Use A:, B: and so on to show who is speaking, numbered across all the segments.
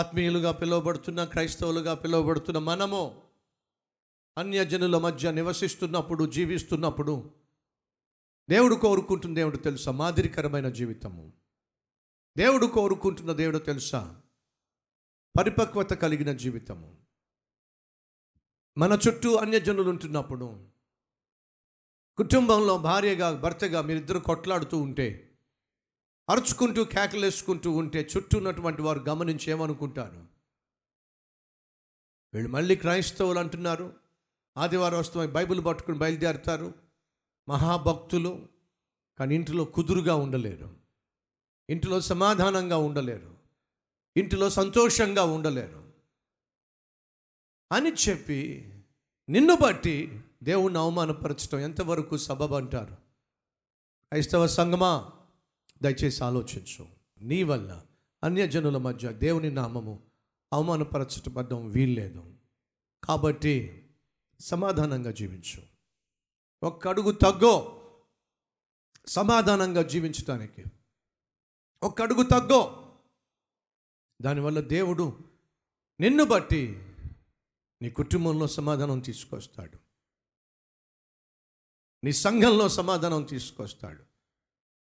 A: ఆత్మీయులుగా పిలువబడుతున్న క్రైస్తవులుగా పిలువబడుతున్న మనము అన్యజనుల మధ్య నివసిస్తున్నప్పుడు జీవిస్తున్నప్పుడు దేవుడు కోరుకుంటున్న దేవుడు తెలుసా? మాదిరికరమైన జీవితము. దేవుడు కోరుకుంటున్న దేవుడు తెలుసా? పరిపక్వత కలిగిన జీవితము. మన చుట్టూ అన్యజనులు ఉంటున్నప్పుడు కుటుంబంలో భార్యగా భర్తగా మీరిద్దరు కొట్లాడుతూ ఉంటే అరుచుకుంటూ కేకలేసుకుంటూ ఉంటే చుట్టూ ఉన్నటువంటి వారు గమనించి ఏమనుకుంటారు వీళ్ళు మళ్ళీ క్రైస్తవులు అంటున్నారు. ఆదివారం వస్తే బైబిల్ పట్టుకుని బయలుదేరుతారు. మహాభక్తులు కానీ ఇంటిలో కుదురుగా ఉండలేరు. ఇంటిలో సమాధానంగా ఉండలేరు. ఇంటిలో సంతోషంగా ఉండలేరు. అని చెప్పి నిన్ను బట్టి దేవుణ్ణి అవమానపరచడం ఎంతవరకు సబబ్ అంటారు? క్రైస్తవ సంగమా దయచేసి ఆలోచించు. నీ వల్ల అన్యజనుల మధ్య దేవుని నామము అవమానపరచబడడం వీల్లేదు. కాబట్టి సమాధానంగా జీవించు. ఒక్క అడుగు తగ్గో. సమాధానంగా జీవించడానికి ఒక్క అడుగు తగ్గో. దానివల్ల దేవుడు నిన్ను బట్టి నీ కుటుంబంలో సమాధానం తీసుకొస్తాడు. నీ సంఘంలో సమాధానం తీసుకొస్తాడు.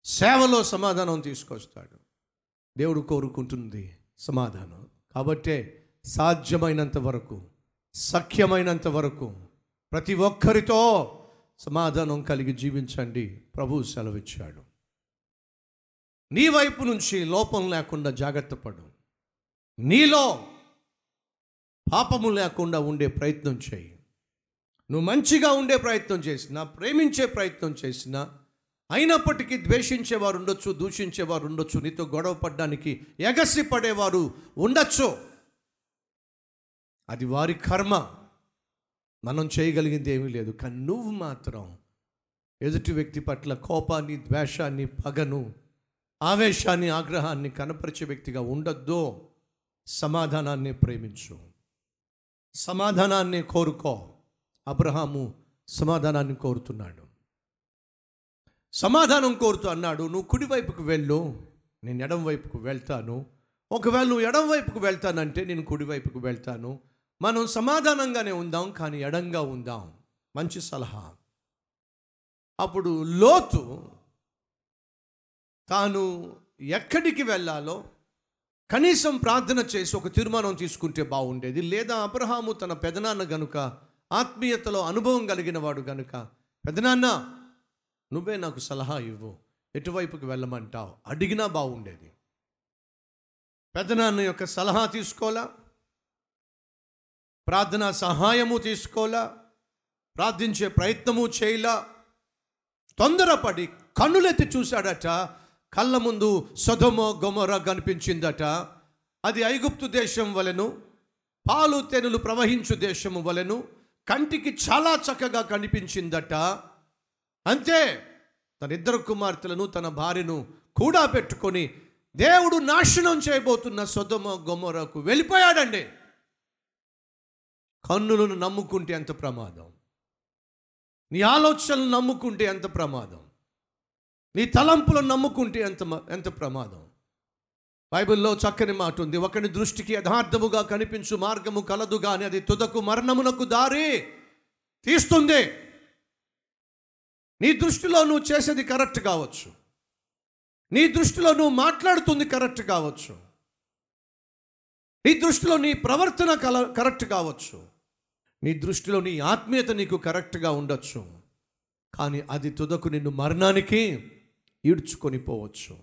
A: సేవలో సమాధానం తీసుకొస్తాడు. దేవుడు కోరుకుంటుంది సమాధానం. కాబట్టే సాధ్యమైనంత వరకు సఖ్యమైనంత వరకు ప్రతి ఒక్కరితో సమాధానం కలిగి జీవించండి. ప్రభు సెలవిచ్చాడు. నీ వైపు నుంచి లోపం లేకుండా జాగ్రత్త పడు. నీలో పాపము లేకుండా ఉండే ప్రయత్నం చేయి. నువ్వు మంచిగా ఉండే ప్రయత్నం చేసినా ప్రేమించే ప్రయత్నం చేసినా అయినప్పటికీ ద్వేషించేవారు ఉండొచ్చు దూషించేవారు ఉండొచ్చు నీతో గొడవ పడ్డానికి ఎగసి పడేవారు ఉండొచ్చు. అది వారి కర్మ. మనం చేయగలిగింది ఏమీ లేదు. కానీ నువ్వు మాత్రం ఎదుటి వ్యక్తి పట్ల కోపాన్ని ద్వేషాన్ని పగను ఆవేశాన్ని ఆగ్రహాన్ని కనపరిచే వ్యక్తిగా ఉండొద్దు. సమాధానాన్ని ప్రేమించు. సమాధానాన్ని కోరుకో. అబ్రహాము సమాధానాన్ని కోరుతున్నాడు. సమాధానం కోరుతూ అన్నాడు నువ్వు కుడివైపుకు వెళ్ళు నేను ఎడం వైపుకు వెళ్తాను. ఒకవేళ నువ్వు ఎడం వైపుకు వెళ్తానంటే నేను కుడివైపుకు వెళ్తాను. మనం సమాధానంగానే ఉందాం కానీ ఎడంగా ఉందాం. మంచి సలహా. అప్పుడు లోతు తాను ఎక్కడికి వెళ్ళాలో కనీసం ప్రార్థన చేసి ఒక తీర్మానం తీసుకుంటే బాగుండేది. లేదా అబ్రహాము తన పెదనాన్న గనుక ఆత్మీయతలో అనుభవం కలిగిన వాడు గనుక పెదనాన్న నువ్వే నాకు సలహా ఇవ్వు. ఎటువైపుకి వెళ్ళమంటావు? అడిగినా బాగుండేది. పెదనాన్న యొక్క సలహా తీసుకోలా? ప్రార్థన సహాయము తీసుకోలా? ప్రార్థించే ప్రయత్నము చేయలా? తొందరపడి కన్నులెత్తి చూశాడట. కళ్ళ ముందు సొదమో గొమొర కనిపించిందట. అది ఐగుప్తు దేశం వలెను పాలు తెనులు ప్రవహించు దేశము వలెను కంటికి చాలా చక్కగా కనిపించిందట. అంతే తన ఇద్దరు కుమార్తెలను తన భార్యను కూడా పెట్టుకొని దేవుడు నాశనం చేయబోతున్న సొదమ గొమ్మరకు వెళ్ళిపోయాడండి. కన్నులను నమ్ముకుంటే ఎంత ప్రమాదం? నీ ఆలోచనలు నమ్ముకుంటే ఎంత ప్రమాదం? నీ తలంపులను నమ్ముకుంటే ఎంత మ- ఎంత ప్రమాదం? బైబిల్లో చక్కని మాట ఉంది. ఒకని దృష్టికి యథార్థముగా కనిపించు మార్గము కలదు కానీ అది తుదకు మరణమునకు దారి తీస్తుంది. నీ దృష్టిలో నువ్వు చేసేది కరెక్ట్ కావచ్చు. నీ దృష్టిలో నువ్వు మాట్లాడుతుంది కరెక్ట్ కావచ్చు. నీ దృష్టిలో నీ ప్రవర్తన కల కరెక్ట్ కావచ్చు. నీ దృష్టిలో నీ ఆత్మీయత నీకు కరెక్ట్గా ఉండొచ్చు. కానీ అది తుదకు నిన్ను మరణానికి ఈడ్చుకొని పోవచ్చు.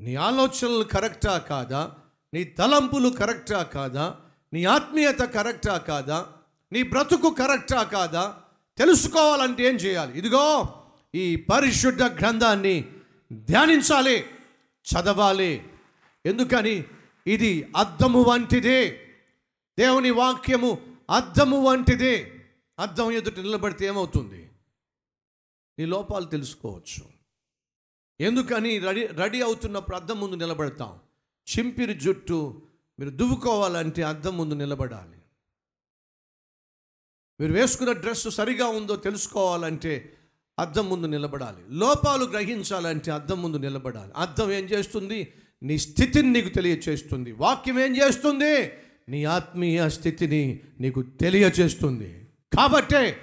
A: నీ ఆలోచనలు కరెక్టా కాదా? నీ తలంపులు కరెక్టా కాదా? నీ ఆత్మీయత కరెక్టా కాదా? నీ బ్రతుకు కరెక్టా కాదా? తెలుసుకోవాలంటే ఏం చేయాలి? ఇదిగో ఈ పరిశుద్ధ గ్రంథాన్ని ధ్యానించాలి చదవాలి. ఎందుకని? ఇది అద్దము వంటిదే. దేవుని వాక్యము అద్దము వంటిదే. అద్దం ఎదుట నిలబడితే ఏమవుతుంది? నీ లోపాలు తెలుసుకోవచ్చు. ఎందుకని? రెడీ రెడీ అవుతున్నప్పుడు అద్దం ముందు నిలబడతాం. చింపిరి జుట్టు మీరు దువ్వుకోవాలంటే అద్దం ముందు నిలబడాలి. మీరు వేసుకున్న డ్రెస్ సరిగా ఉందో తెలుసుకోవాలంటే అద్దం ముందు నిలబడాలి. లోపాలు గ్రహించాలంటే అద్దం ముందు నిలబడాలి. అద్దం ఏం చేస్తుంది? నీ స్థితిని నీకు తెలియచేస్తుంది. వాక్యం ఏం చేస్తుంది? నీ ఆత్మీయ స్థితిని నీకు తెలియచేస్తుంది. కాబట్టే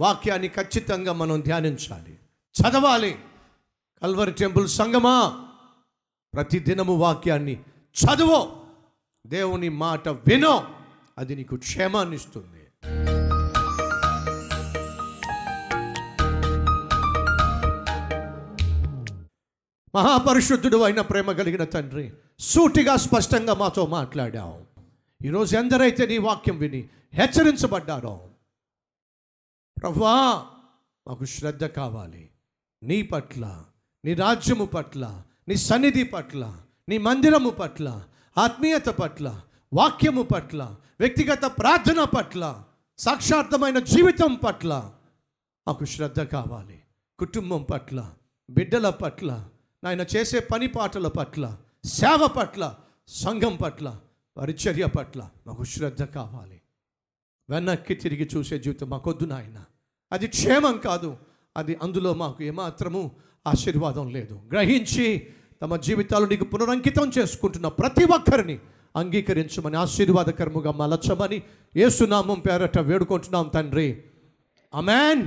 A: వాక్యాన్ని ఖచ్చితంగా మనం ధ్యానించాలి. చదవాలి. కల్వరి టెంపుల్ సంగమా? ప్రతి దినము వాక్యాన్ని చదువు. దేవుని మాట వినో. అది నీకు క్షేమాన్ని ఇస్తుంది మహాపరిశుద్ధుడు అయిన ప్రేమ కలిగిన తండ్రి సూటిగా స్పష్టంగా మాతో మాట్లాడావు. ఈరోజు ఎందరైతే నీ వాక్యం విని హెచ్చరించబడ్డారో ప్రభా మాకు శ్రద్ధ కావాలి. నీ పట్ల నీ రాజ్యము పట్ల నీ సన్నిధి పట్ల నీ మందిరము పట్ల ఆత్మీయత పట్ల వాక్యము పట్ల వ్యక్తిగత ప్రార్థన పట్ల సాక్షార్థమైన జీవితం పట్ల మాకు శ్రద్ధ కావాలి. కుటుంబం పట్ల బిడ్డల పట్ల నాయన చేసే పని పాటల పట్ల సేవ పట్ల సంఘం పట్ల పరిచర్య పట్ల మాకు శ్రద్ధ కావాలి. వెనక్కి తిరిగి చూసే జీవితం మాకొద్దు నాయన. అది క్షేమం కాదు. అది అందులో మాకు ఏమాత్రము ఆశీర్వాదం లేదు. గ్రహించి తమ జీవితాలు నీకు పునరంకితం చేసుకుంటున్న ప్రతి ఒక్కరిని అంగీకరించమని ఆశీర్వాదకరముగా మలచమని ఏసునామం పేరట వేడుకుంటున్నాం తండ్రి. అమెన్